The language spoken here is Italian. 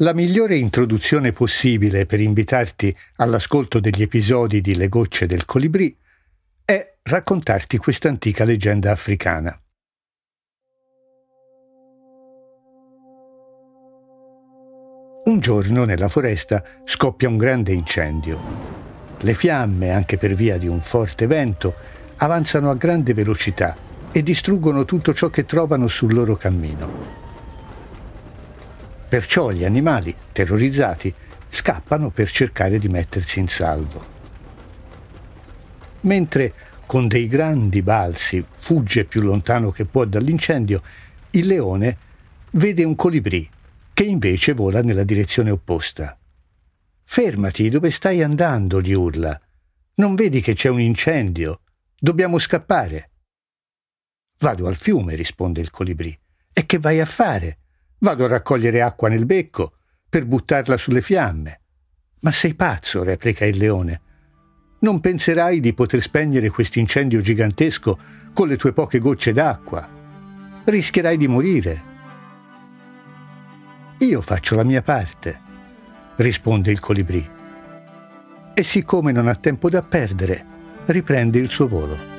La migliore introduzione possibile per invitarti all'ascolto degli episodi di Le gocce del colibrì è raccontarti questa antica leggenda africana. Un giorno nella foresta scoppia un grande incendio. Le fiamme, anche per via di un forte vento, avanzano a grande velocità e distruggono tutto ciò che trovano sul loro cammino. Perciò gli animali, terrorizzati, scappano per cercare di mettersi in salvo. Mentre con dei grandi balzi fugge più lontano che può dall'incendio, il leone vede un colibrì che invece vola nella direzione opposta. Fermati, dove stai andando? gli urla. Non vedi che c'è un incendio? Dobbiamo scappare. Vado al fiume, risponde il colibrì. E che vai a fare? Vado a raccogliere acqua nel becco per buttarla sulle fiamme. Ma sei pazzo, replica il leone. Non penserai di poter spegnere quest'incendio gigantesco con le tue poche gocce d'acqua. Rischierai di morire. Io faccio la mia parte, risponde il colibrì. E siccome non ha tempo da perdere, riprende il suo volo.